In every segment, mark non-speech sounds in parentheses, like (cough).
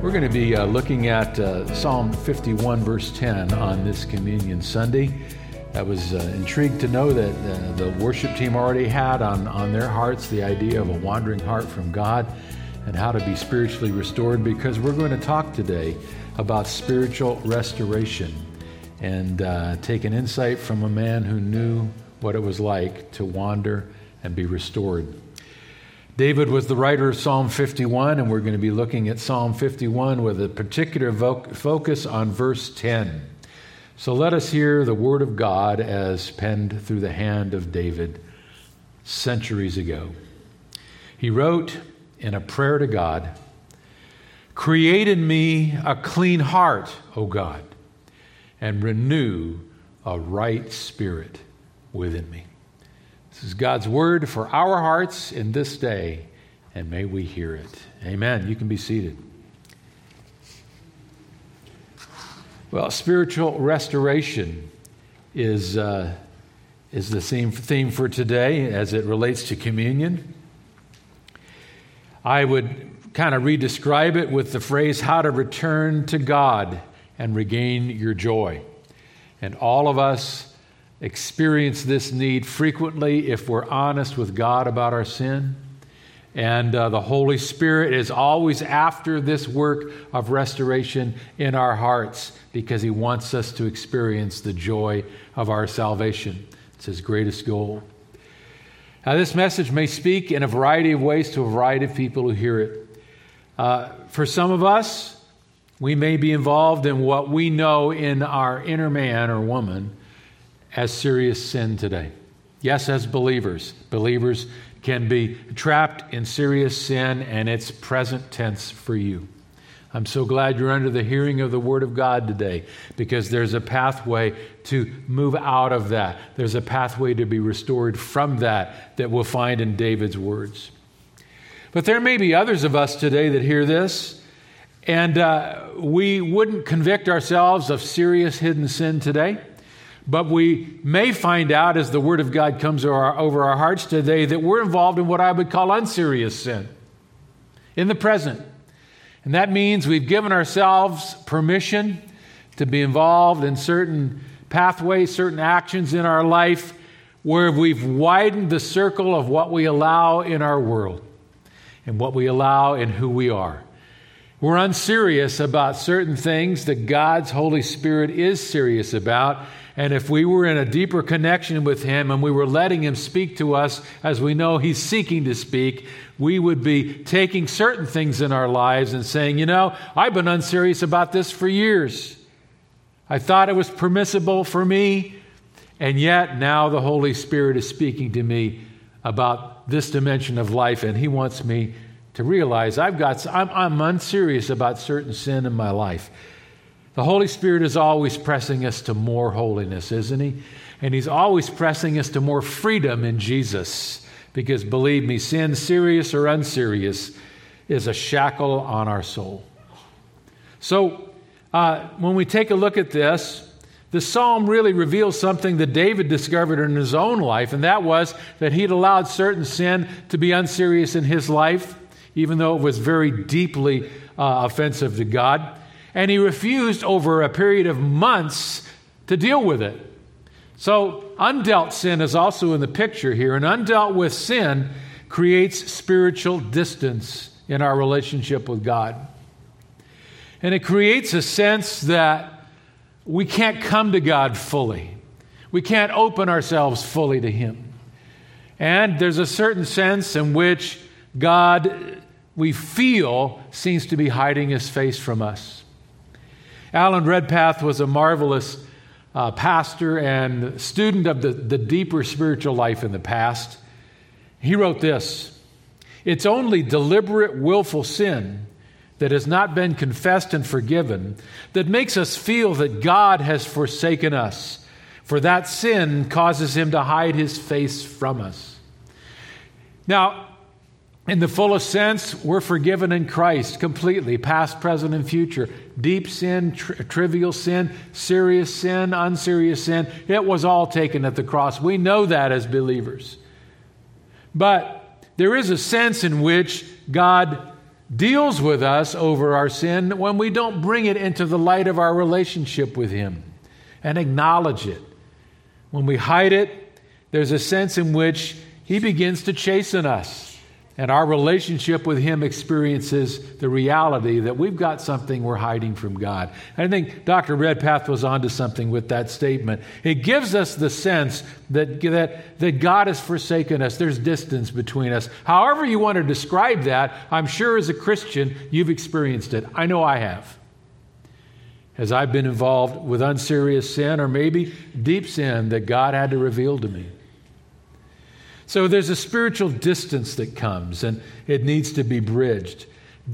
We're going to be uh, looking at uh, Psalm 51, verse 10 on this Communion Sunday. I was uh, intrigued to know that uh, the worship team already had on, on their hearts the idea of a wandering heart from God and how to be spiritually restored because we're going to talk today about spiritual restoration and uh, take an insight from a man who knew what it was like to wander and be restored. David was the writer of Psalm 51, and we're going to be looking at Psalm 51 with a particular focus on verse 10. So let us hear the word of God as penned through the hand of David centuries ago. He wrote in a prayer to God Create in me a clean heart, O God, and renew a right spirit within me. This is God's word for our hearts in this day, and may we hear it. Amen. You can be seated. Well, spiritual restoration is, uh, is the theme, theme for today as it relates to communion. I would kind of redescribe it with the phrase how to return to God and regain your joy. And all of us experience this need frequently if we're honest with God about our sin. And uh, the Holy Spirit is always after this work of restoration in our hearts because He wants us to experience the joy of our salvation. It's His greatest goal. Now, this message may speak in a variety of ways to a variety of people who hear it. Uh, for some of us, we may be involved in what we know in our inner man or woman as serious sin today. Yes, as believers, believers can be trapped in serious sin, and it's present tense for you. I'm so glad you're under the hearing of the Word of God today because there's a pathway to move out of that. There's a pathway to be restored from that that we'll find in David's words. But there may be others of us today that hear this, and uh, we wouldn't convict ourselves of serious hidden sin today. But we may find out as the Word of God comes over our, over our hearts today that we're involved in what I would call unserious sin in the present. And that means we've given ourselves permission to be involved in certain pathways, certain actions in our life where we've widened the circle of what we allow in our world and what we allow in who we are. We're unserious about certain things that God's Holy Spirit is serious about. And if we were in a deeper connection with Him and we were letting Him speak to us as we know He's seeking to speak, we would be taking certain things in our lives and saying, you know, I've been unserious about this for years. I thought it was permissible for me, and yet now the Holy Spirit is speaking to me about this dimension of life, and He wants me to realize I've got, I'm, I'm unserious about certain sin in my life. The Holy Spirit is always pressing us to more holiness, isn't He? And He's always pressing us to more freedom in Jesus. Because believe me, sin, serious or unserious, is a shackle on our soul. So uh, when we take a look at this, the psalm really reveals something that David discovered in his own life, and that was that he'd allowed certain sin to be unserious in his life, even though it was very deeply uh, offensive to God and he refused over a period of months to deal with it. So, undealt sin is also in the picture here, and undealt with sin creates spiritual distance in our relationship with God. And it creates a sense that we can't come to God fully. We can't open ourselves fully to Him. And there's a certain sense in which God, we feel, seems to be hiding His face from us. Alan Redpath was a marvelous uh, pastor and student of the, the deeper spiritual life in the past. He wrote this It's only deliberate, willful sin that has not been confessed and forgiven that makes us feel that God has forsaken us, for that sin causes him to hide his face from us. Now, in the fullest sense, we're forgiven in Christ completely, past, present, and future. Deep sin, tri- trivial sin, serious sin, unserious sin, it was all taken at the cross. We know that as believers. But there is a sense in which God deals with us over our sin when we don't bring it into the light of our relationship with Him and acknowledge it. When we hide it, there's a sense in which He begins to chasten us and our relationship with Him experiences the reality that we've got something we're hiding from God. I think Dr. Redpath was onto something with that statement. It gives us the sense that, that, that God has forsaken us, there's distance between us. However, you want to describe that, I'm sure as a Christian, you've experienced it. I know I have. As I've been involved with unserious sin or maybe deep sin that God had to reveal to me. So there's a spiritual distance that comes, and it needs to be bridged.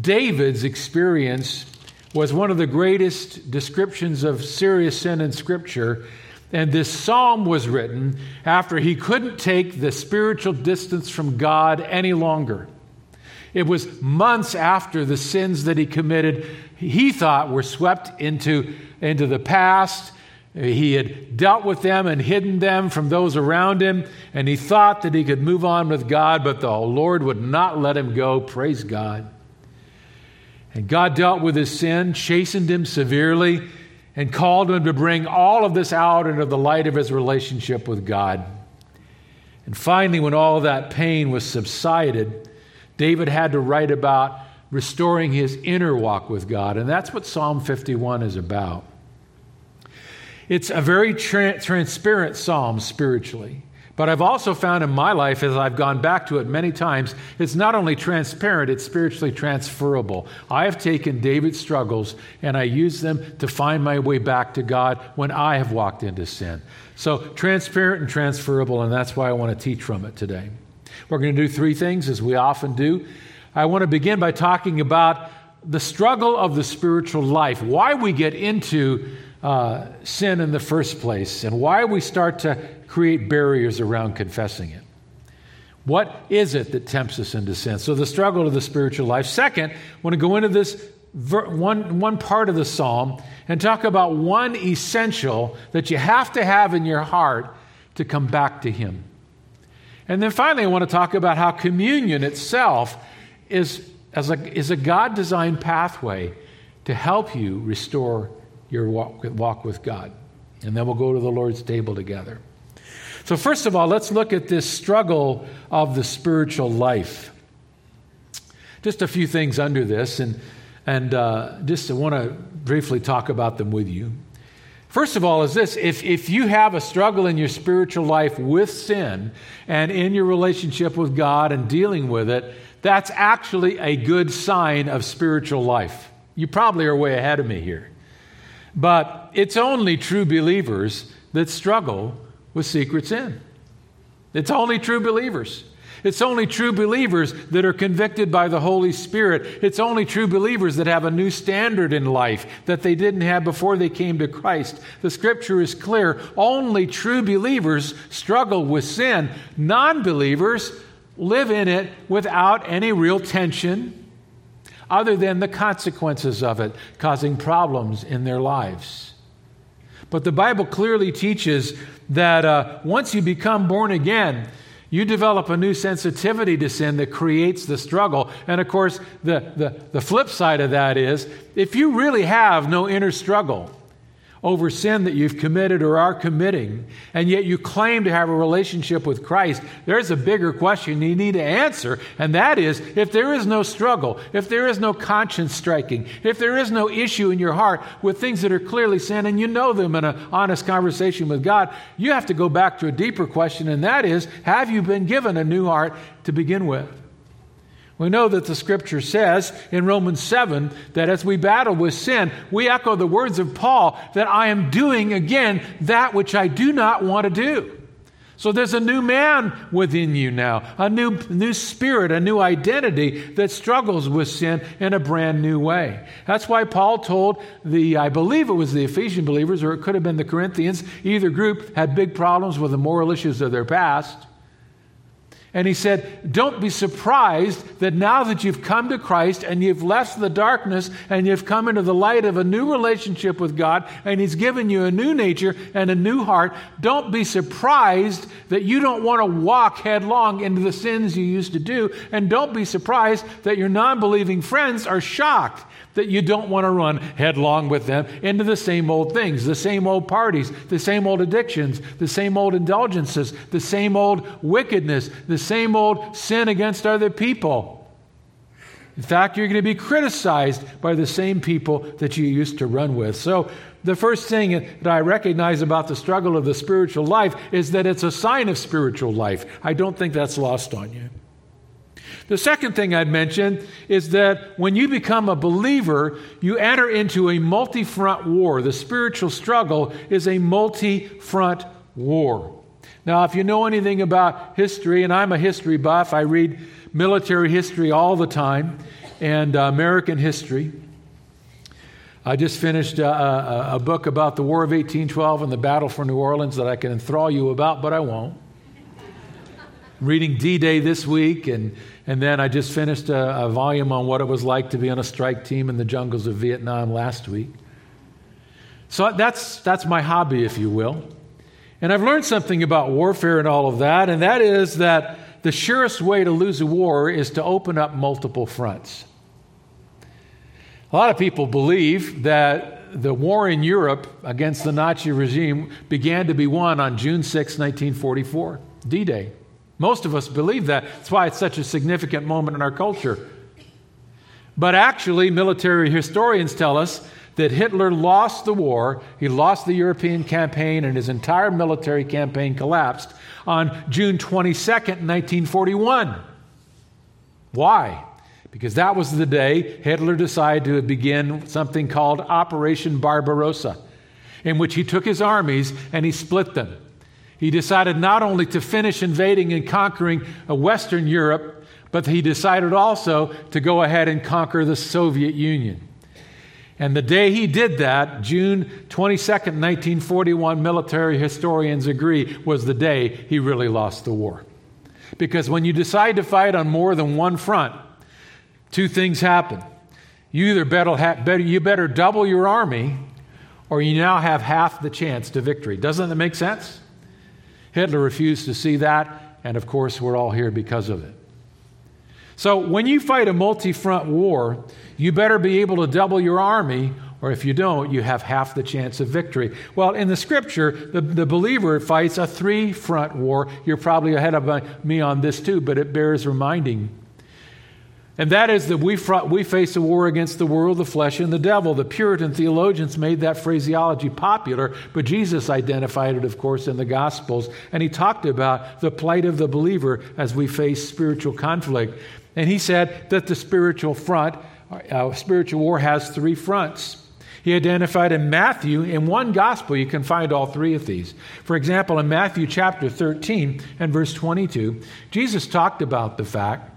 David's experience was one of the greatest descriptions of serious sin in Scripture. And this psalm was written after he couldn't take the spiritual distance from God any longer. It was months after the sins that he committed, he thought were swept into, into the past he had dealt with them and hidden them from those around him, and he thought that he could move on with God, but the Lord would not let him go. Praise God. And God dealt with his sin, chastened him severely, and called him to bring all of this out into the light of his relationship with God. And finally, when all that pain was subsided, David had to write about restoring his inner walk with God. And that's what Psalm 51 is about. It's a very tra- transparent psalm spiritually. But I've also found in my life, as I've gone back to it many times, it's not only transparent, it's spiritually transferable. I have taken David's struggles and I use them to find my way back to God when I have walked into sin. So, transparent and transferable, and that's why I want to teach from it today. We're going to do three things, as we often do. I want to begin by talking about the struggle of the spiritual life, why we get into uh, sin in the first place and why we start to create barriers around confessing it. What is it that tempts us into sin? So, the struggle of the spiritual life. Second, I want to go into this ver- one, one part of the psalm and talk about one essential that you have to have in your heart to come back to Him. And then finally, I want to talk about how communion itself is, as a, is a God designed pathway to help you restore your walk, with God. And then we'll go to the Lord's table together. So, first of all, let's look at this struggle of the spiritual life. Just a few things under this, and, and uh, just I want to briefly talk about them with you. First of all, is this if, if you have a struggle in your spiritual life with sin and in your relationship with God and dealing with it, that's actually a good sign of spiritual life. You probably are way ahead of me here. But it's only true believers that struggle with secret sin. It's only true believers. It's only true believers that are convicted by the Holy Spirit. It's only true believers that have a new standard in life that they didn't have before they came to Christ. The scripture is clear. Only true believers struggle with sin. Non believers live in it without any real tension other than the consequences of it causing problems in their lives. But the Bible clearly teaches that uh, once you become born again, you develop a new sensitivity to sin that creates the struggle. And of course, the, the, the flip side of that is if you really have no inner struggle, over sin that you've committed or are committing, and yet you claim to have a relationship with Christ, there's a bigger question you need to answer, and that is if there is no struggle, if there is no conscience striking, if there is no issue in your heart with things that are clearly sin, and you know them in an honest conversation with God, you have to go back to a deeper question, and that is have you been given a new heart to begin with? We know that the scripture says in Romans 7 that as we battle with sin, we echo the words of Paul that I am doing again that which I do not want to do. So there's a new man within you now, a new, new spirit, a new identity that struggles with sin in a brand new way. That's why Paul told the, I believe it was the Ephesian believers, or it could have been the Corinthians, either group had big problems with the moral issues of their past. And he said, Don't be surprised that now that you've come to Christ and you've left the darkness and you've come into the light of a new relationship with God and He's given you a new nature and a new heart, don't be surprised that you don't want to walk headlong into the sins you used to do. And don't be surprised that your non believing friends are shocked that you don't want to run headlong with them into the same old things, the same old parties, the same old addictions, the same old indulgences, the same old wickedness, the same old sin against other people. In fact, you're going to be criticized by the same people that you used to run with. So, the first thing that I recognize about the struggle of the spiritual life is that it's a sign of spiritual life. I don't think that's lost on you. The second thing I'd mention is that when you become a believer, you enter into a multi front war. The spiritual struggle is a multi front war. Now, if you know anything about history, and I'm a history buff, I read military history all the time and uh, American history. I just finished a, a, a book about the War of 1812 and the Battle for New Orleans that I can enthrall you about, but I won't. Reading D Day this week and and then I just finished a, a, volume on what it was like to be on a strike team in the jungles of Vietnam last week. So that's, that's my hobby, if you will. And I've learned something about warfare and all of that, and that is that the surest way to lose a war is to open up multiple fronts. A lot of people believe that the war in Europe against the Nazi regime began to be won on June 6, 1944, D Day. Most of us believe that. That's why it's such a significant moment in our culture. But actually, military historians tell us that Hitler lost the war, he lost the European campaign, and his entire military campaign collapsed on June 22nd, 1941. Why? Because that was the day Hitler decided to begin something called Operation Barbarossa, in which he took his armies and he split them. He decided not only to finish invading and conquering uh, Western Europe, but he decided also to go ahead and conquer the Soviet Union. And the day he did that, June 22nd, 1941, military historians agree, was the day he really lost the war. Because when you decide to fight on more than one front, two things happen. You either better, better, you better double your army, or you now have half the chance to victory. Doesn't that make sense? Hitler refused to see that, and of course, we're all here because of it. So, when you fight a multi front war, you better be able to double your army, or if you don't, you have half the chance of victory. Well, in the scripture, the, the believer fights a three front war. You're probably ahead of me on this too, but it bears reminding and that is that we, we face a war against the world, the flesh, and the devil. The Puritan theologians made that phraseology popular, but Jesus identified it, of course, in the Gospels. And he talked about the plight of the believer as we face spiritual conflict. And he said that the spiritual front, uh, spiritual war, has three fronts. He identified in Matthew, in one gospel, you can find all three of these. For example, in Matthew chapter 13 and verse 22, Jesus talked about the fact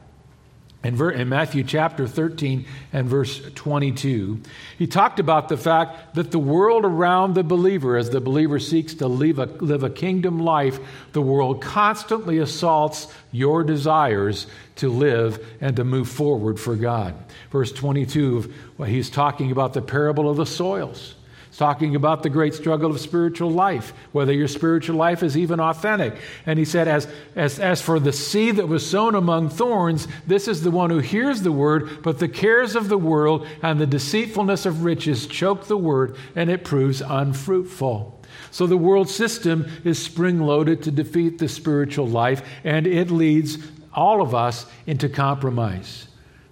in, Matthew chapter 13 and verse 22, he talked about the fact that the world around the believer, as the believer seeks to live a, live a kingdom life, the world constantly assaults your desires to live and to move forward for God. Verse 22, well, he's talking about the parable of the soils talking about the great struggle of spiritual life, whether your spiritual life is even authentic. And he said, as, as, as for the seed that was sown among thorns, this is the one who hears the word, but the cares of the world and the deceitfulness of riches choke the word, and it proves unfruitful. So the world system is spring loaded to defeat the spiritual life, and it leads all of us into compromise.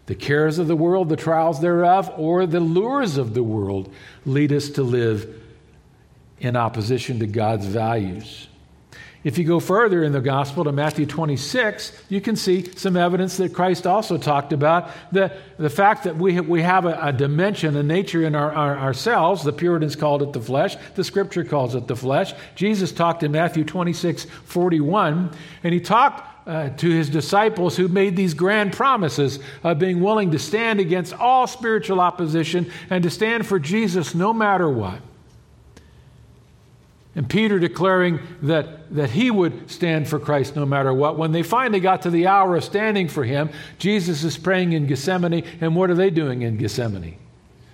The cares of the world, the trials thereof, or the lures of the world lead us to live in opposition to God's values. If you go further in the gospel to Matthew 26, you can see some evidence that Christ also talked about the, the fact that we, we have a, a dimension, a nature in our, our, ourselves. The Puritans called it the flesh, the scripture calls it the flesh. Jesus talked in Matthew 26 41, and he talked uh, to his disciples who made these grand promises of being willing to stand against all spiritual opposition and to stand for Jesus no matter what. And Peter declaring that, that he would stand for Christ no matter what. When they finally got to the hour of standing for him, Jesus is praying in Gethsemane. And what are they doing in Gethsemane?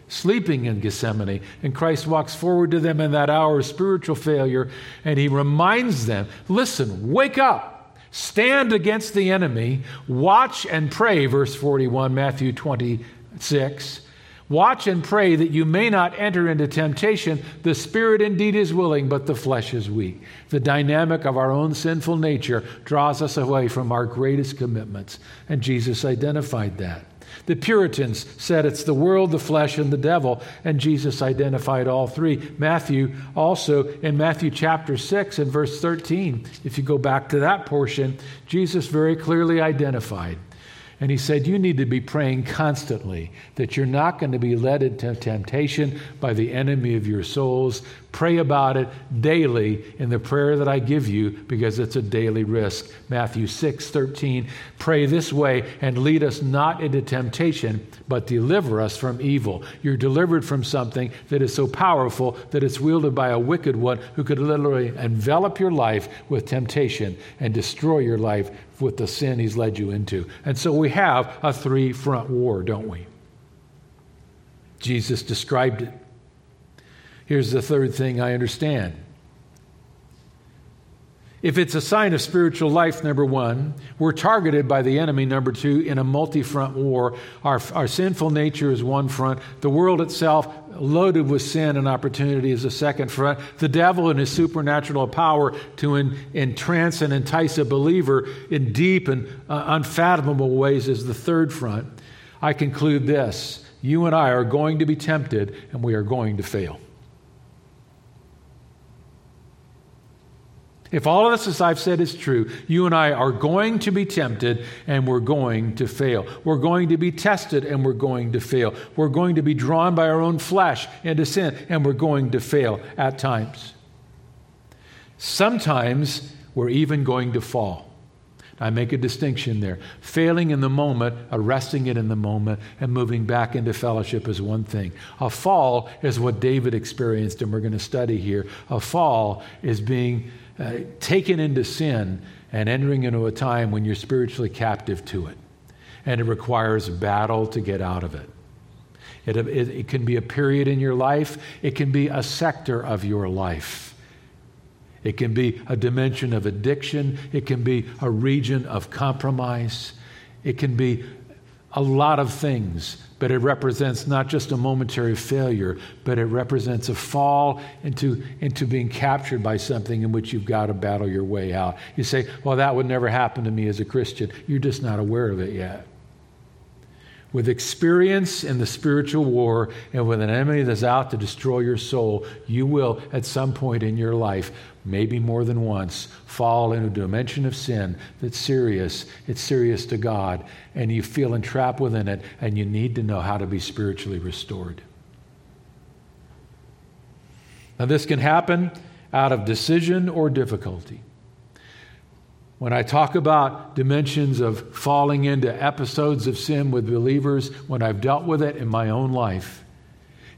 Sleeping in Gethsemane. And Christ walks forward to them in that hour of spiritual failure and he reminds them listen, wake up, stand against the enemy, watch and pray, verse 41, Matthew 26. Watch and pray that you may not enter into temptation. The spirit indeed is willing, but the flesh is weak. The dynamic of our own sinful nature draws us away from our greatest commitments. And Jesus identified that. The Puritans said it's the world, the flesh, and the devil, and Jesus identified all three. Matthew also, in Matthew chapter 6 and verse 13, if you go back to that portion, Jesus very clearly identified and he said, You need to be praying constantly that you're not going to be led into temptation by the enemy of your souls. Pray about it daily in the prayer that I give you because it's a daily risk. Matthew 6 13. Pray this way and lead us not into temptation, but deliver us from evil. You're delivered from something that is so powerful that it's wielded by a wicked one who could literally envelop your life with temptation and destroy your life with the sin he's led you into. And so we have a three front war, don't we? Jesus described it. Here's the third thing I understand. If it's a sign of spiritual life, number one, we're targeted by the enemy, number two, in a multi front war. Our, our sinful nature is one front, the world itself, loaded with sin and opportunity, is a second front. The devil and his supernatural power to en, entrance and entice a believer in deep and uh, unfathomable ways is the third front. I conclude this you and I are going to be tempted and we are going to fail. If all of this, as I've said, is true, you and I are going to be tempted and we're going to fail. We're going to be tested and we're going to fail. We're going to be drawn by our own flesh into sin and we're going to fail at times. Sometimes we're even going to fall. I make a distinction there. Failing in the moment, arresting it in the moment, and moving back into fellowship is one thing. A fall is what David experienced, and we're going to study here. A fall is being uh, taken into sin and entering into a time when you're spiritually captive to it. And it requires battle to get out of it. It, it, it can be a period in your life, it can be a sector of your life. It can be a dimension of addiction, it can be a region of compromise, it can be a lot of things but it represents not just a momentary failure, but it represents a fall into, into being captured by something in which you've got to battle your way out. You say, Well, that would never happen to me as a Christian. You're just not aware of it yet. With experience in the spiritual war and with an enemy that's out to destroy your soul, you will, at some point in your life, maybe more than once, fall into a dimension of sin that's serious. It's serious to God, and you feel entrapped within it, and you need to know how to be spiritually restored. Now, this can happen out of decision or difficulty. When I talk about dimensions of falling into episodes of sin with believers, when I've dealt with it in my own life,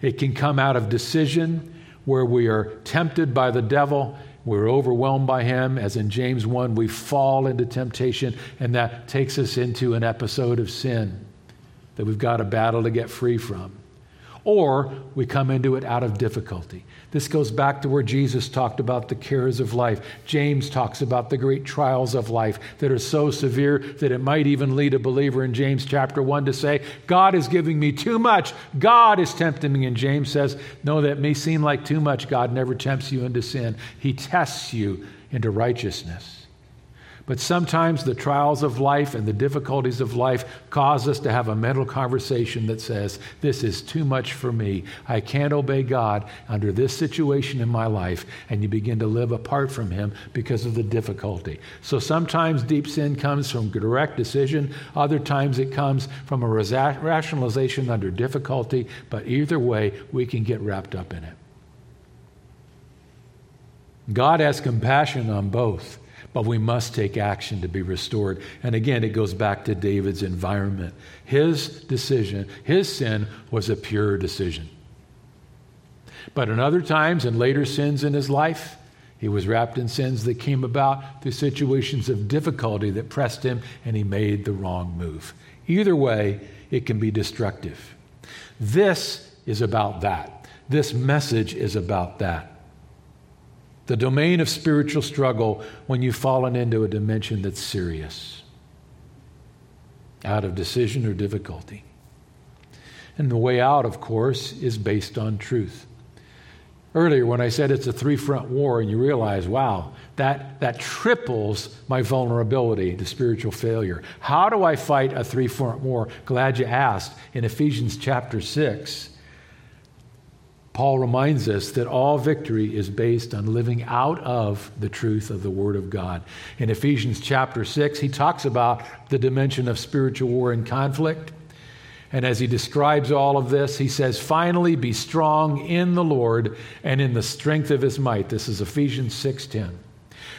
it can come out of decision where we are tempted by the devil we're overwhelmed by him. As in James 1, we fall into temptation, and that takes us into an episode of sin that we've got a battle to get free from. Or we come into it out of difficulty. This goes back to where Jesus talked about the cares of life. James talks about the great trials of life that are so severe that it might even lead a believer in James chapter 1 to say, God is giving me too much. God is tempting me. And James says, No, that may seem like too much. God never tempts you into sin, He tests you into righteousness. But sometimes the trials of life and the difficulties of life cause us to have a mental conversation that says, This is too much for me. I can't obey God under this situation in my life. And you begin to live apart from Him because of the difficulty. So sometimes deep sin comes from direct decision, other times it comes from a rationalization under difficulty. But either way, we can get wrapped up in it. God has compassion on both but we must take action to be restored. And again, it goes back to David's environment. His decision, his sin was a pure decision. But in other times, in later sins in his life, he was wrapped in sins that came about through situations of difficulty that pressed him, and he made the wrong move. Either way, it can be destructive. This is about that. This message is about that the domain of spiritual struggle when you've fallen into a dimension that's serious, out of decision or difficulty. And the way out, of course, is based on truth. Earlier, when I said it's a three front war, and you realize, wow, that, that triples my vulnerability to spiritual failure. How do I fight a three front war? Glad you asked. In Ephesians chapter 6, Paul reminds us that all victory is based on living out of the truth of the Word of God. In Ephesians chapter 6, he talks about the dimension of spiritual war and conflict. And as he describes all of this, he says, Finally, be strong in the Lord and in the strength of his might. This is Ephesians 6:10.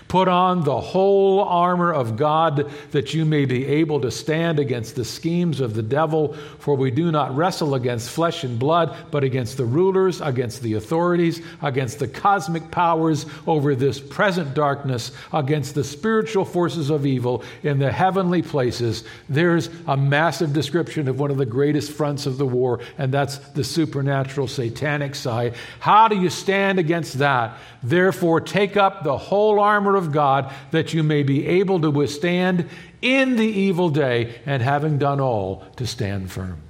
Put on the whole armor of God that you may be able to stand against the schemes of the devil. For we do not wrestle against flesh and blood, but against the rulers, against the authorities, against the cosmic powers over this present darkness, against the spiritual forces of evil in the heavenly places. There's a massive description of one of the greatest fronts of the war, and that's the supernatural satanic side. How do you stand against that? Therefore, take up the whole armor of God that you may be able to withstand in the evil day, and having done all, to stand firm.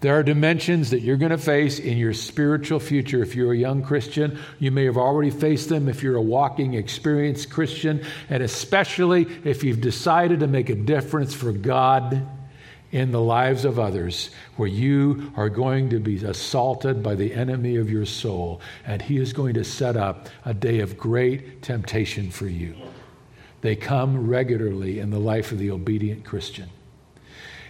There are dimensions that you're going to face in your spiritual future. If you're a young Christian, you may have already faced them if you're a walking, experienced Christian, and especially if you've decided to make a difference for God in the lives of others where you are going to be assaulted by the enemy of your soul, and he is going to set up a day of great temptation for you. They come regularly in the life of the obedient Christian.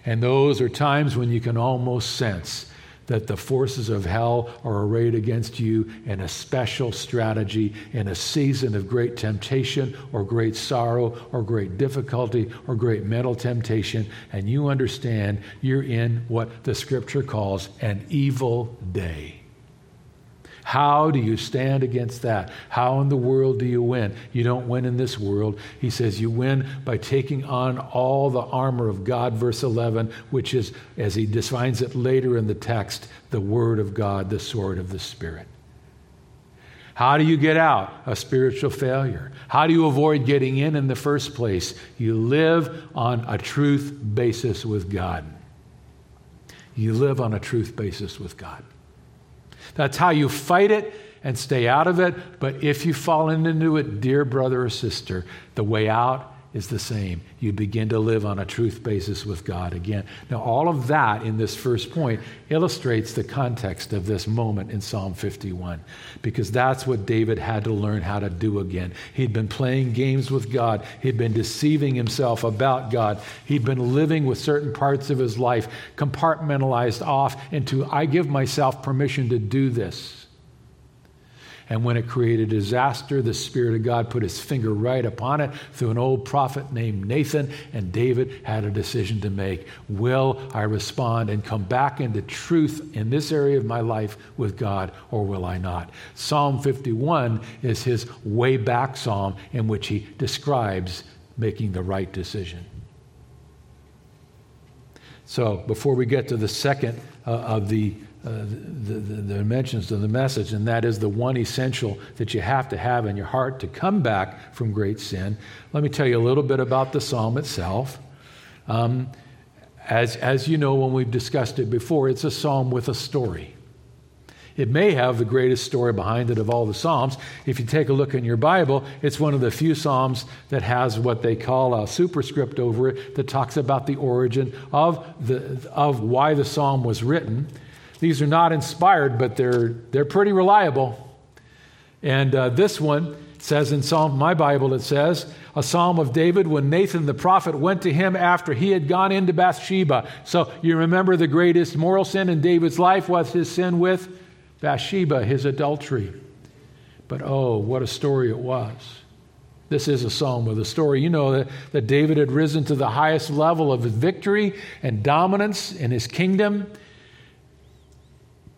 And those are times when you can almost sense that the forces of hell are arrayed against you in a special strategy in a season of great temptation or great sorrow or great difficulty or great mental temptation, and you understand you're in what the scripture calls an evil day. How do you stand against that? How in the world do you win? You don't win in this world. He says you win by taking on all the armor of God, verse 11, which is, as he defines it later in the text, the Word of God, the sword of the Spirit. How do you get out a spiritual failure? How do you avoid getting in in the first place? You live on a truth basis with God. You live on a truth basis with God. That's how you fight it and stay out of it. But if you fall into it, dear brother or sister, the way out is the same. You begin to live on a truth basis with God again. Now, all of that in this first point illustrates the context of this moment in Psalm 51, because that's what David had to learn how to do again. He'd been playing games with God, he'd been deceiving himself about God, he'd been living with certain parts of his life compartmentalized off into, I give myself permission to do this. And when it created disaster, the Spirit of God put his finger right upon it through an old prophet named Nathan, and David had a decision to make. Will I respond and come back into truth in this area of my life with God, or will I not? Psalm 51 is his way back psalm in which he describes making the right decision. So, before we get to the second uh, of the uh, the, the, the, dimensions of the message, and that is the one essential that you have to have in your heart to come back from great sin. Let me tell you a little bit about the psalm itself. Um, as, as you know, when we've discussed it before, it's a psalm with a story. It may have the greatest story behind it of all the Psalms. If you take a look in your Bible, it's one of the few Psalms that has what they call a superscript over it that talks about the origin of, the, of why the Psalm was written. These are not inspired, but they're, they're pretty reliable. And uh, this one says in Psalm, my Bible, it says, a psalm of David when Nathan the prophet went to him after he had gone into Bathsheba. So you remember the greatest moral sin in David's life was his sin with Bathsheba, his adultery. But oh, what a story it was. This is a psalm with a story. You know that, that David had risen to the highest level of victory and dominance in his kingdom.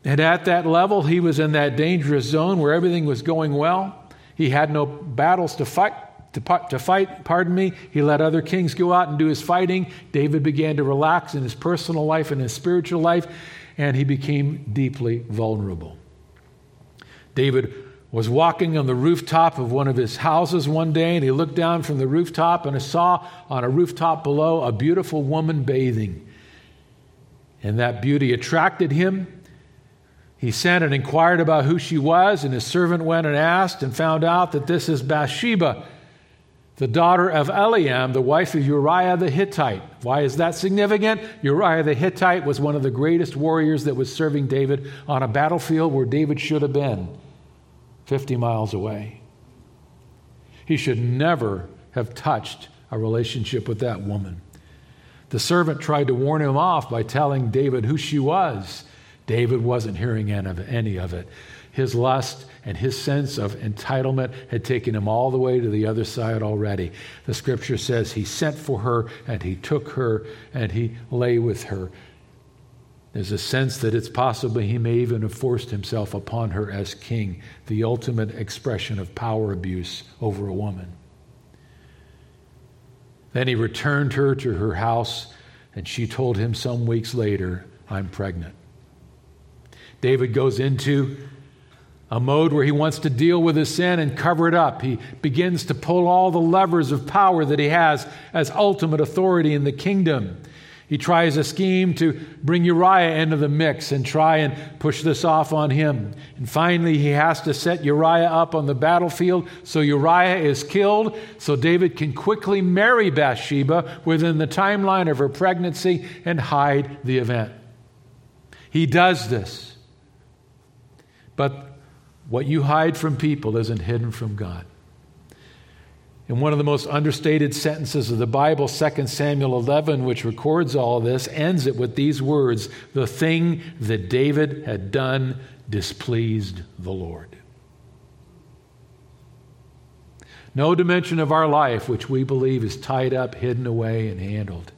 And at that level, he was in that dangerous zone where everything was going well. He had no battles to fight. To, to fight, pardon me, he let other kings go out and do his fighting. David began to relax in his personal life and his spiritual life, and he became deeply vulnerable. David was walking on the rooftop of one of his houses one day, and he looked down from the rooftop and he saw on a rooftop below a beautiful woman bathing. And that beauty attracted him. He sent and inquired about who she was, and his servant went and asked and found out that this is Bathsheba, the daughter of Eliam, the wife of Uriah the Hittite. Why is that significant? Uriah the Hittite was one of the greatest warriors that was serving David on a battlefield where David should have been, 50 miles away. He should never have touched a relationship with that woman. The servant tried to warn him off by telling David who she was. David wasn't hearing any of it. His lust and his sense of entitlement had taken him all the way to the other side already. The scripture says he sent for her and he took her and he lay with her. There's a sense that it's possible he may even have forced himself upon her as king, the ultimate expression of power abuse over a woman. Then he returned her to her house, and she told him some weeks later, I'm pregnant. David goes into a mode where he wants to deal with his sin and cover it up. He begins to pull all the levers of power that he has as ultimate authority in the kingdom. He tries a scheme to bring Uriah into the mix and try and push this off on him. And finally, he has to set Uriah up on the battlefield so Uriah is killed, so David can quickly marry Bathsheba within the timeline of her pregnancy and hide the event. He does this. But what you hide from people isn't hidden from God. In one of the most understated sentences of the Bible, 2 Samuel 11, which records all this, ends it with these words The thing that David had done displeased the Lord. No dimension of our life which we believe is tied up, hidden away, and handled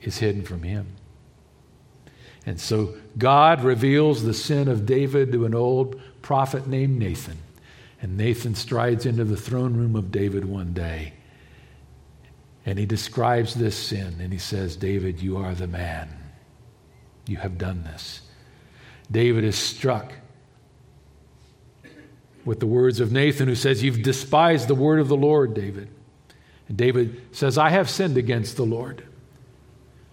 is hidden from Him. And so God reveals the sin of David to an old prophet named Nathan. And Nathan strides into the throne room of David one day. And he describes this sin and he says, David, you are the man. You have done this. David is struck with the words of Nathan, who says, You've despised the word of the Lord, David. And David says, I have sinned against the Lord.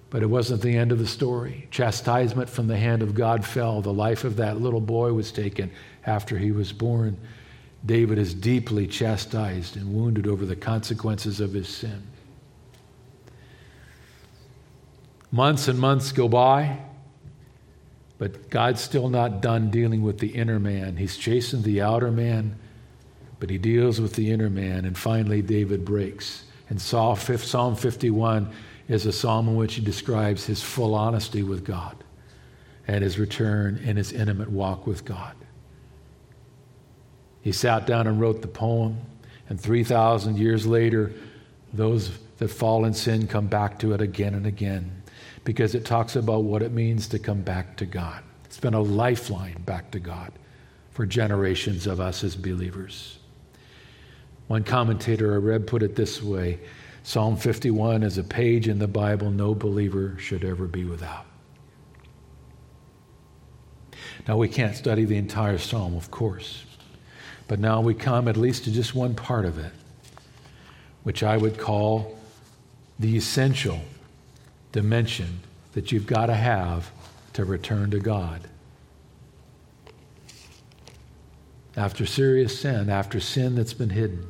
But it wasn't the end of the story. Chastisement from the hand of God fell. The life of that little boy was taken after he was born. David is deeply chastised and wounded over the consequences of his sin. Months and months go by, but God's still not done dealing with the inner man. He's chasing the outer man, but he deals with the inner man. And finally, David breaks. And Psalm 51 is a psalm in which he describes his full honesty with God and his return and his intimate walk with God. He sat down and wrote the poem, and 3,000 years later, those that fall in sin come back to it again and again because it talks about what it means to come back to God. It's been a lifeline back to God for generations of us as believers. One commentator I read put it this way Psalm 51 is a page in the Bible no believer should ever be without. Now, we can't study the entire psalm, of course, but now we come at least to just one part of it, which I would call the essential dimension that you've got to have to return to God. after serious sin, after sin that's been hidden.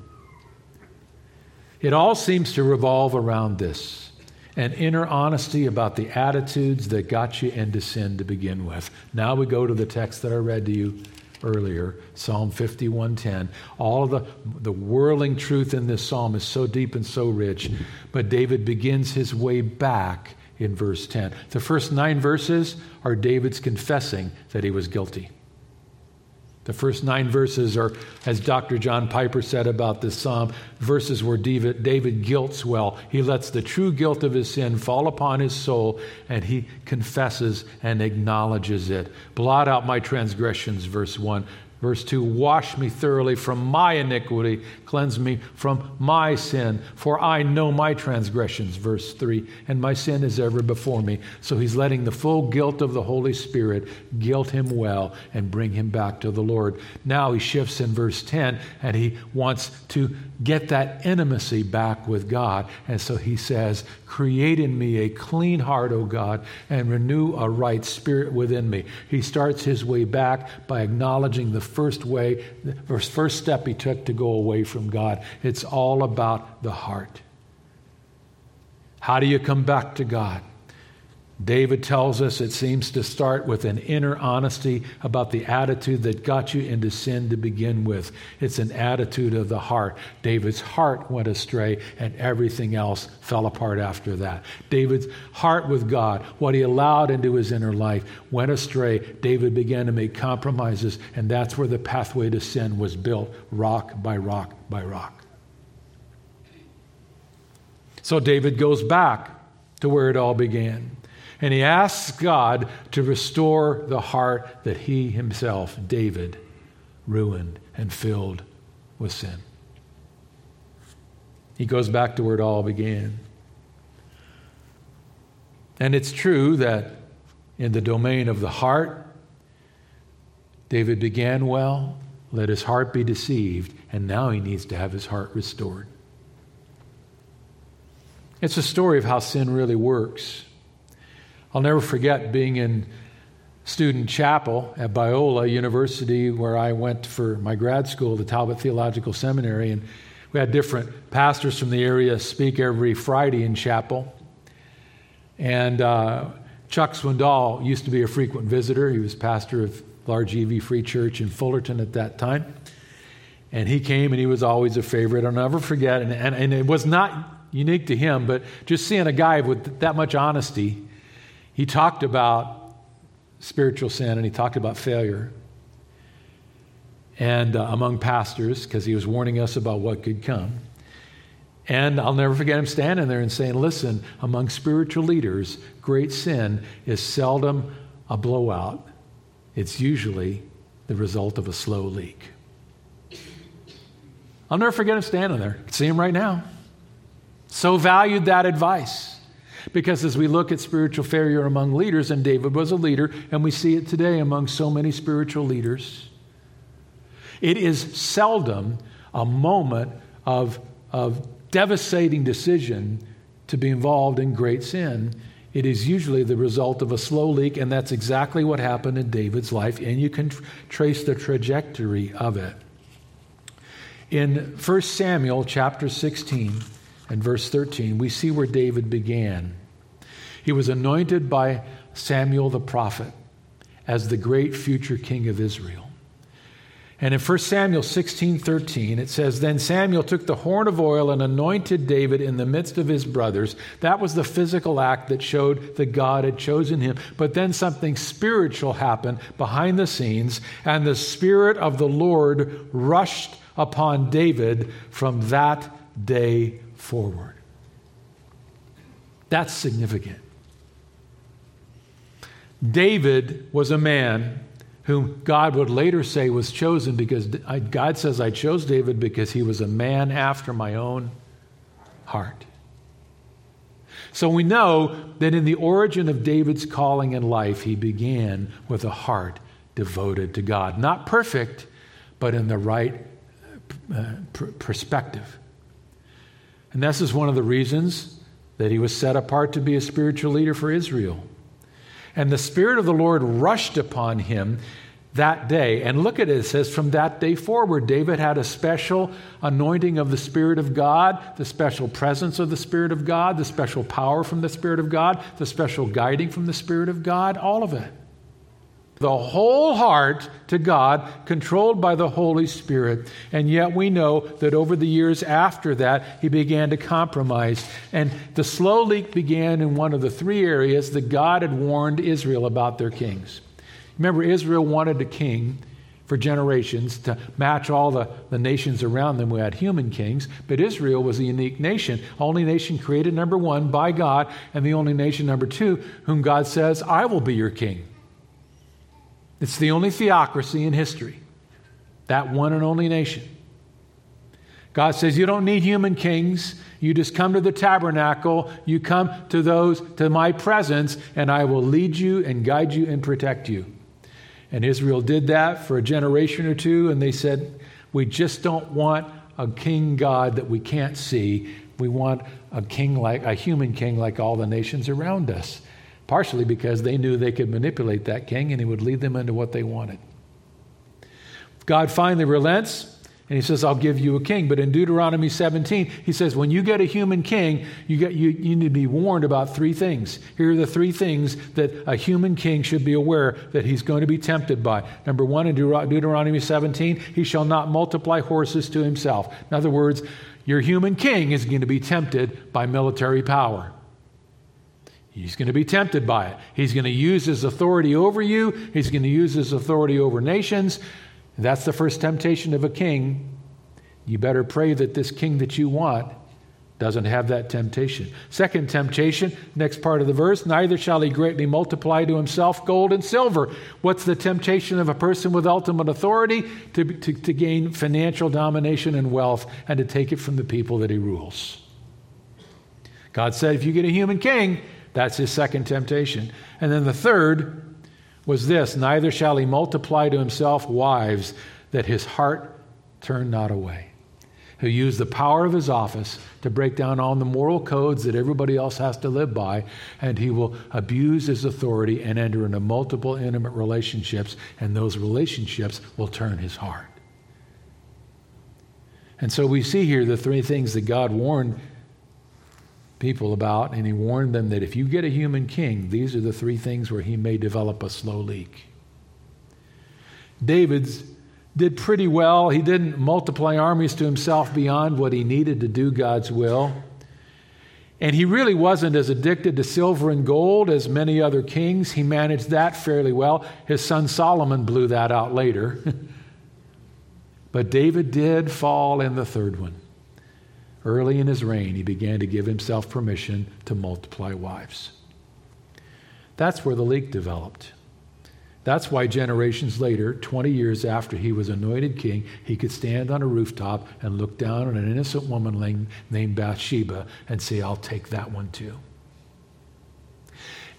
It all seems to revolve around this an inner honesty about the attitudes that got you into sin to begin with. Now we go to the text that I read to you earlier, Psalm 51:10. All of the, the whirling truth in this psalm is so deep and so rich, but David begins his way back in verse 10. The first nine verses are David's confessing that he was guilty. The first nine verses are, as Dr. John Piper said about this psalm, verses where David, David guilts well. He lets the true guilt of his sin fall upon his soul and he confesses and acknowledges it. Blot out my transgressions, verse 1. Verse 2 Wash me thoroughly from my iniquity, cleanse me from my sin, for I know my transgressions. Verse 3 And my sin is ever before me. So he's letting the full guilt of the Holy Spirit guilt him well and bring him back to the Lord. Now he shifts in verse 10 and he wants to get that intimacy back with God. And so he says, Create in me a clean heart, O God, and renew a right spirit within me. He starts his way back by acknowledging the first way, the first step he took to go away from God. It's all about the heart. How do you come back to God? David tells us it seems to start with an inner honesty about the attitude that got you into sin to begin with. It's an attitude of the heart. David's heart went astray, and everything else fell apart after that. David's heart with God, what he allowed into his inner life, went astray. David began to make compromises, and that's where the pathway to sin was built rock by rock by rock. So David goes back to where it all began. And he asks God to restore the heart that he himself, David, ruined and filled with sin. He goes back to where it all began. And it's true that in the domain of the heart, David began well, let his heart be deceived, and now he needs to have his heart restored. It's a story of how sin really works. I'll never forget being in student chapel at Biola University, where I went for my grad school, the Talbot Theological Seminary, and we had different pastors from the area speak every Friday in chapel. And uh, Chuck Swindoll used to be a frequent visitor. He was pastor of large EV Free Church in Fullerton at that time. And he came and he was always a favorite. I'll never forget. And, and, and it was not unique to him, but just seeing a guy with that much honesty he talked about spiritual sin and he talked about failure. And uh, among pastors, because he was warning us about what could come. And I'll never forget him standing there and saying, Listen, among spiritual leaders, great sin is seldom a blowout, it's usually the result of a slow leak. I'll never forget him standing there. I can see him right now. So valued that advice. Because as we look at spiritual failure among leaders, and David was a leader, and we see it today among so many spiritual leaders, it is seldom a moment of, of devastating decision to be involved in great sin. It is usually the result of a slow leak, and that's exactly what happened in David's life, and you can tr- trace the trajectory of it. In 1 Samuel chapter 16, and verse 13, we see where David began. He was anointed by Samuel the prophet as the great future king of Israel. And in 1 Samuel 16 13, it says, Then Samuel took the horn of oil and anointed David in the midst of his brothers. That was the physical act that showed that God had chosen him. But then something spiritual happened behind the scenes, and the Spirit of the Lord rushed upon David from that day forward. That's significant. David was a man whom God would later say was chosen because God says, I chose David because he was a man after my own heart. So we know that in the origin of David's calling in life, he began with a heart devoted to God. Not perfect, but in the right uh, perspective. And this is one of the reasons that he was set apart to be a spiritual leader for Israel. And the Spirit of the Lord rushed upon him. that day. And look at it, it says from that day forward, David had a special anointing of the Spirit of God, the special presence of the Spirit of God, the special power from the Spirit of God, the special guiding from the Spirit of God, all of it. The whole heart to God, controlled by the Holy Spirit. And yet we know that over the years after that, he began to compromise. And the slow leak began in one of the three areas that God had warned Israel about their kings. Remember, Israel wanted a king for generations to match all the, the nations around them who had human kings, but Israel was a unique nation. Only nation created, number one, by God, and the only nation, number two, whom God says, I will be your king. It's the only theocracy in history, that one and only nation. God says, You don't need human kings. You just come to the tabernacle. You come to those, to my presence, and I will lead you and guide you and protect you. And Israel did that for a generation or two, and they said, We just don't want a king God that we can't see. We want a king like a human king like all the nations around us. Partially because they knew they could manipulate that king and he would lead them into what they wanted. God finally relents and he says, I'll give you a king. But in Deuteronomy 17, he says, when you get a human king, you, get, you, you need to be warned about three things. Here are the three things that a human king should be aware that he's going to be tempted by. Number one, in Deuteronomy 17, he shall not multiply horses to himself. In other words, your human king is going to be tempted by military power. He's going to be tempted by it. He's going to use his authority over you, he's going to use his authority over nations. That's the first temptation of a king. You better pray that this king that you want doesn't have that temptation. Second temptation, next part of the verse, neither shall he greatly multiply to himself gold and silver. What's the temptation of a person with ultimate authority? To, to, to gain financial domination and wealth and to take it from the people that he rules. God said, if you get a human king, that's his second temptation. And then the third, was this Neither shall he multiply to himself wives, that his heart turn not away. Who use the power of his office to break down all the moral codes that everybody else has to live by, and he will abuse his authority and enter into multiple intimate relationships, and those relationships will turn his heart. And so we see here the three things that God warned people about, and he warned them that if you get a human king, these are the three things where he may develop a slow leak. David's did pretty well. He didn't multiply armies to himself beyond what he needed to do God's will. And he really wasn't as addicted to silver and gold as many other kings. He managed that fairly well. His son Solomon blew that out later. (laughs) but David did fall in the third one. Early in his reign, he began to give himself permission to multiply wives. That's where the leak developed. That's why generations later, 20 years after he was anointed king, he could stand on a rooftop and look down on an innocent woman named Bathsheba and say, I'll take that one too.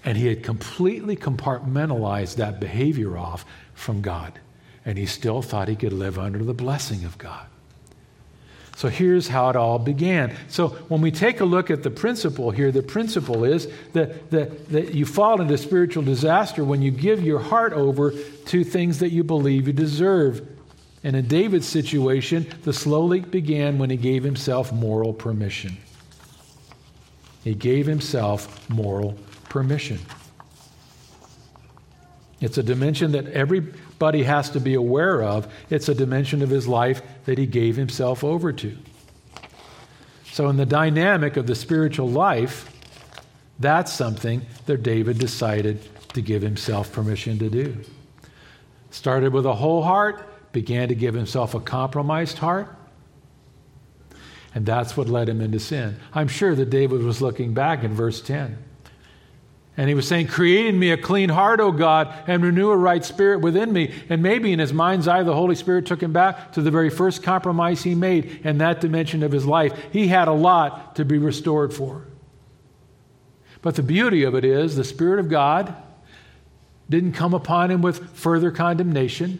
And he had completely compartmentalized that behavior off from God. And he still thought he could live under the blessing of God. So here's how it all began. So when we take a look at the principle here, the principle is that, that, that you fall into spiritual disaster when you give your heart over to things that you believe you deserve. And in David's situation, the slow leak began when he gave himself moral permission. He gave himself moral permission. It's a dimension that everybody has to be aware of. It's a dimension of his life that he gave himself over to. So, in the dynamic of the spiritual life, that's something that David decided to give himself permission to do. Started with a whole heart, began to give himself a compromised heart, and that's what led him into sin. I'm sure that David was looking back in verse 10 and he was saying, Create in me a clean heart, O God, and renew a right spirit within me. And maybe in his mind's eye, the Holy Spirit took him back to the very first compromise he made in that dimension of his life. He had a lot to be restored for. But the beauty of it is, the Spirit of God didn't come upon him with further condemnation,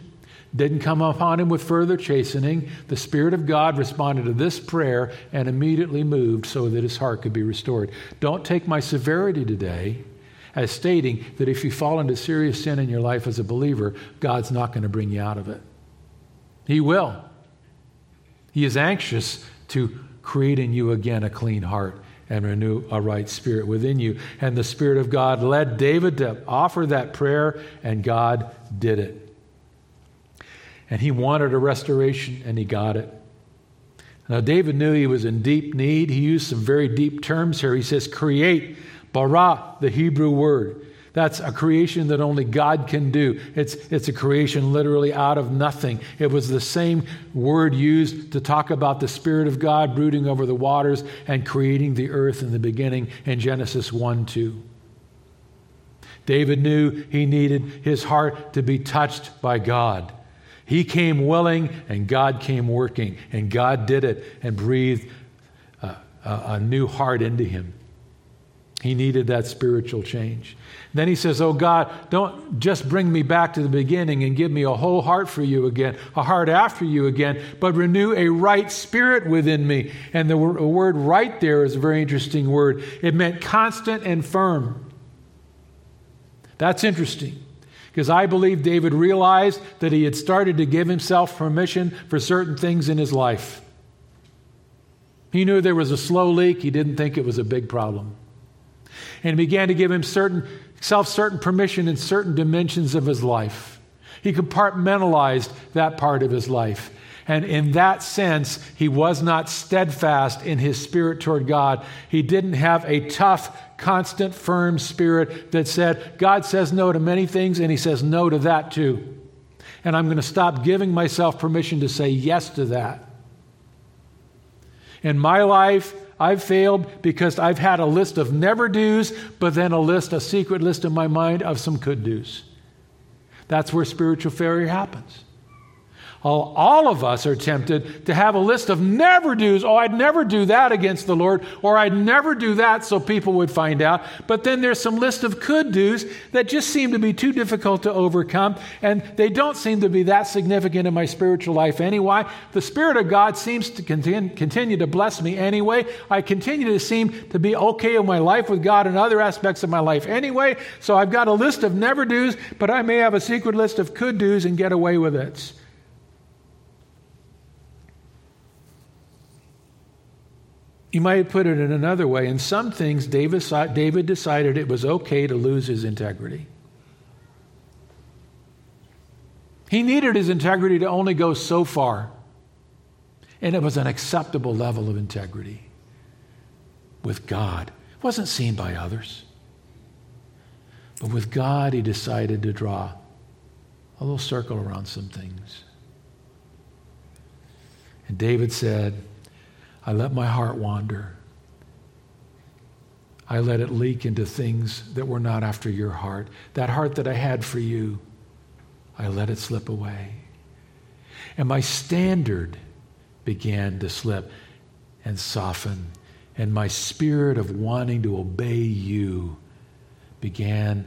didn't come upon him with further chastening. The Spirit of God responded to this prayer and immediately moved so that his heart could be restored. Don't take my severity today as stating that if you fall into serious sin in your life as a believer, God's not going to bring you out of it. He will. He is anxious to create in you again a clean heart and renew a right spirit within you. And the Spirit of God led David to offer that prayer, and God did it. And he wanted a restoration, and he got it. Now, David knew he was in deep need. He used some very deep terms here. He says, create, bara, the Hebrew word. That's a creation that only God can do. It's, it's a creation literally out of nothing. It was the same word used to talk about the Spirit of God brooding over the waters and creating the earth in the beginning in Genesis 1 2. David knew he needed his heart to be touched by God. He came willing, and God came working, and God did it and breathed a, a, a new heart into him. He needed that spiritual change. Then he says, Oh God, don't just bring me back to the beginning and give me a whole heart for you again, a heart after you again, but renew a right spirit within me. And the word right there is a very interesting word. It meant constant and firm. That's interesting because I believe David realized that he had started to give himself permission for certain things in his life. He knew there was a slow leak, he didn't think it was a big problem. And began to give him certain self certain permission in certain dimensions of his life. He compartmentalized that part of his life. And in that sense, he was not steadfast in his spirit toward God. He didn't have a tough, constant, firm spirit that said, God says no to many things, and he says no to that too. And I'm going to stop giving myself permission to say yes to that. In my life, I've failed because I've had a list of never do's, but then a list, a secret list in my mind of some could do's. That's where spiritual failure happens. All, all of us are tempted to have a list of never do's. Oh, I'd never do that against the Lord, or I'd never do that so people would find out. But then there's some list of could do's that just seem to be too difficult to overcome, and they don't seem to be that significant in my spiritual life anyway. The Spirit of God seems to continue, continue to bless me anyway. I continue to seem to be okay in my life with God and other aspects of my life anyway. So I've got a list of never do's, but I may have a secret list of could do's and get away with it. You might put it in another way. In some things, David, David decided it was okay to lose his integrity. He needed his integrity to only go so far. And it was an acceptable level of integrity with God. It wasn't seen by others. But with God, he decided to draw a little circle around some things. And David said, I let my heart wander. I let it leak into things that were not after your heart. That heart that I had for you, I let it slip away. And my standard began to slip and soften. And my spirit of wanting to obey you began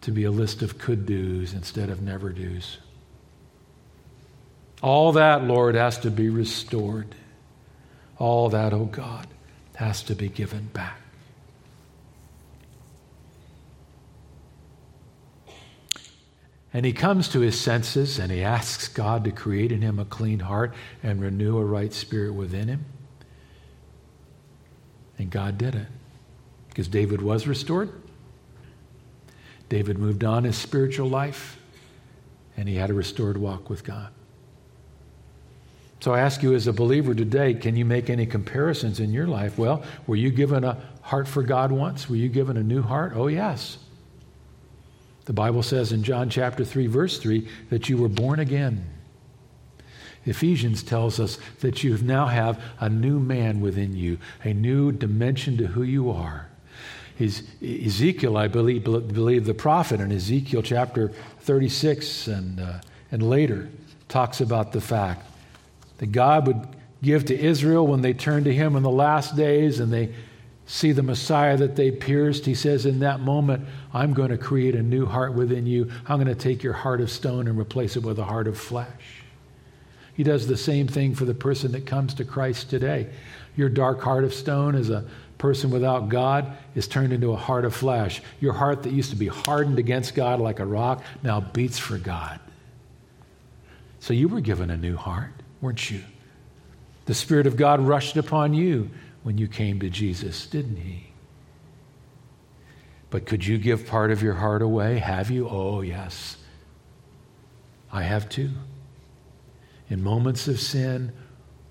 to be a list of could do's instead of never do's. All that, Lord, has to be restored. All that, oh God, has to be given back. And he comes to his senses and he asks God to create in him a clean heart and renew a right spirit within him. And God did it because David was restored. David moved on his spiritual life and he had a restored walk with God. So I ask you as a believer today, can you make any comparisons in your life? Well, were you given a heart for God once? Were you given a new heart? Oh, yes. The Bible says in John chapter 3, verse 3, that you were born again. Ephesians tells us that you now have a new man within you, a new dimension to who you are. Ezekiel, I believe, believe the prophet in Ezekiel chapter 36 and, uh, and later talks about the fact that God would give to Israel when they turn to Him in the last days and they see the Messiah that they pierced. He says, In that moment, I'm going to create a new heart within you. I'm going to take your heart of stone and replace it with a heart of flesh. He does the same thing for the person that comes to Christ today. Your dark heart of stone as a person without God is turned into a heart of flesh. Your heart that used to be hardened against God like a rock now beats for God. So you were given a new heart, weren't you? The Spirit of God rushed upon you when you came to Jesus, didn't He? But could you give part of your heart away? Have you? Oh, yes. I have too. In moments of sin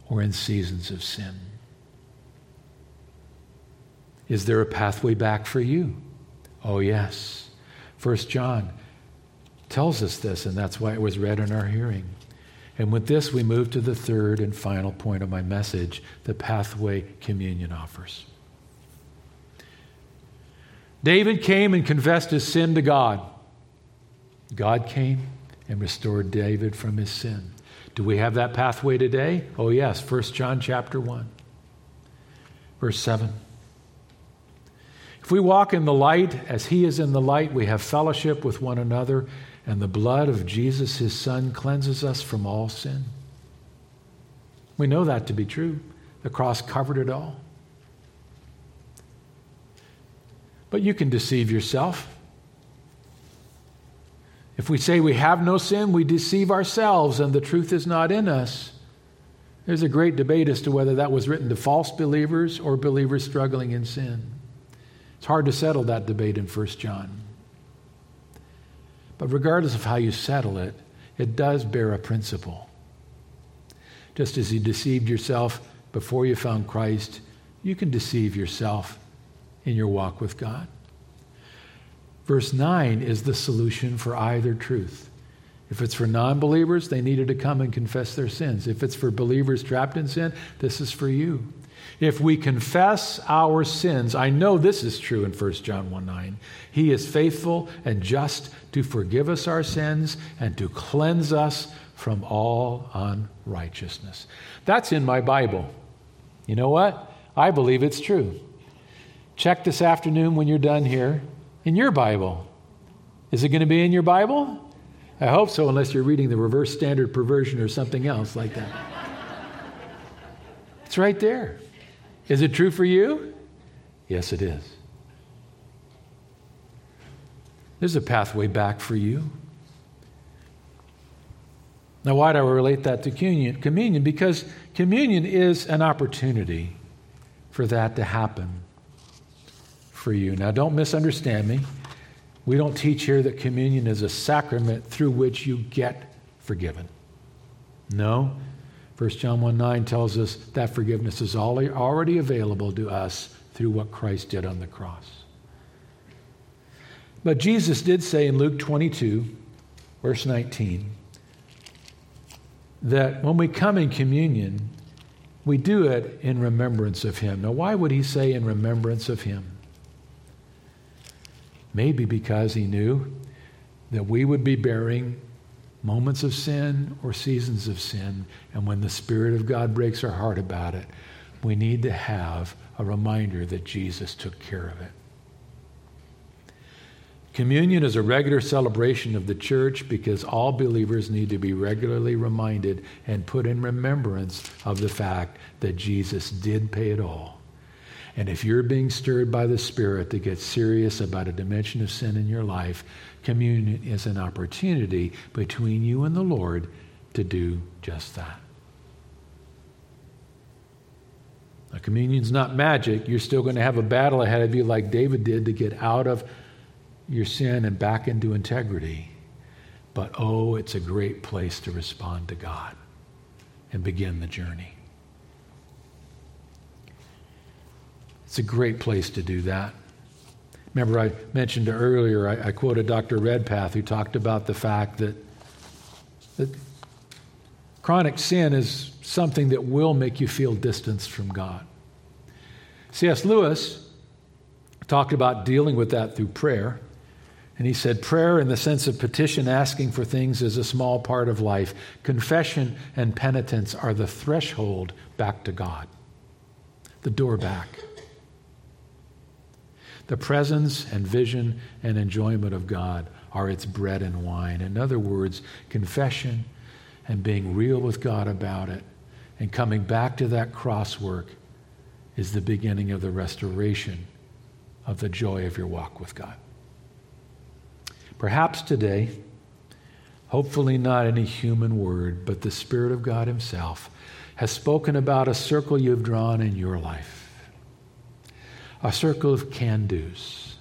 or in seasons of sin. Is there a pathway back for you? Oh, yes. First John tells us this, and that's why it was read in our hearing. And with this, we move to the third and final point of my message the pathway communion offers. David came and confessed his sin to God. God came and restored David from his sin. Do we have that pathway today? Oh yes, 1 John chapter 1. Verse 7. If we walk in the light as he is in the light, we have fellowship with one another, and the blood of Jesus, his Son, cleanses us from all sin. We know that to be true. The cross covered it all. But you can deceive yourself. If we say we have no sin, we deceive ourselves and the truth is not in us. There's a great debate as to whether that was written to false believers or believers struggling in sin. It's hard to settle that debate in 1 John. But regardless of how you settle it, it does bear a principle. Just as you deceived yourself before you found Christ, you can deceive yourself in your walk with God. Verse 9 is the solution for either truth. If it's for non believers, they needed to come and confess their sins. If it's for believers trapped in sin, this is for you. If we confess our sins, I know this is true in 1 John 1 9. He is faithful and just to forgive us our sins and to cleanse us from all unrighteousness. That's in my Bible. You know what? I believe it's true. Check this afternoon when you're done here in your Bible. Is it going to be in your Bible? I hope so, unless you're reading the reverse standard perversion or something else like that. it's right there. Is it true for you? Yes, it is. There's a pathway back for you. Now, why do I relate that to communion? Communion, because communion is an opportunity for that to happen for you. Now, don't misunderstand me. We don't teach here that communion is a sacrament through which you get forgiven. No. 1 John 1 9 tells us that forgiveness is already available to us through what Christ did on the cross. But Jesus did say in Luke 22, verse 19, that when we come in communion, we do it in remembrance of Him. Now, why would He say in remembrance of Him? Maybe because he knew that we would be bearing moments of sin or seasons of sin. And when the Spirit of God breaks our heart about it, we need to have a reminder that Jesus took care of it. Communion is a regular celebration of the church because all believers need to be regularly reminded and put in remembrance of the fact that Jesus did pay it all and if you're being stirred by the Spirit to get serious about a dimension of sin in your life, communion is an opportunity between you and the Lord to do just that. Now, communion's not magic. You're still going to have a battle ahead of you, like David did, to get out of your sin and back into integrity. But oh, it's a great place to respond to God and begin the journey. It's a great place to do that. Remember, I mentioned earlier, I, I quoted Dr. Redpath, who talked about the fact that, that chronic sin is something that will make you feel distanced from God. C.S. Lewis talked about dealing with that through prayer. And he said, Prayer, in the sense of petition, asking for things, is a small part of life. Confession and penitence are the threshold back to God, the door back. The presence and vision and enjoyment of God are its bread and wine. In other words, confession and being real with God about it and coming back to that cross work is the beginning of the restoration of the joy of your walk with God. Perhaps today, hopefully not any human word, but the Spirit of God Himself has spoken about a circle you've drawn in your life a circle of can do's,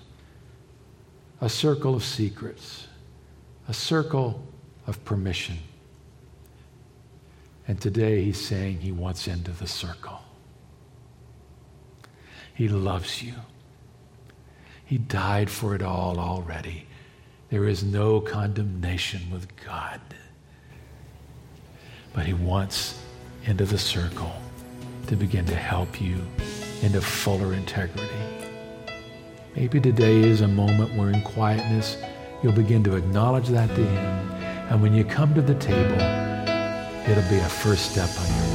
a circle of secrets, a circle of permission. And today he's saying he wants into the circle. He loves you. He died for it all already. There is no condemnation with God. But he wants into the circle to begin to help you into fuller integrity. Maybe today is a moment where, in quietness, you'll begin to acknowledge that to Him. And when you come to the table, it'll be a first step on your.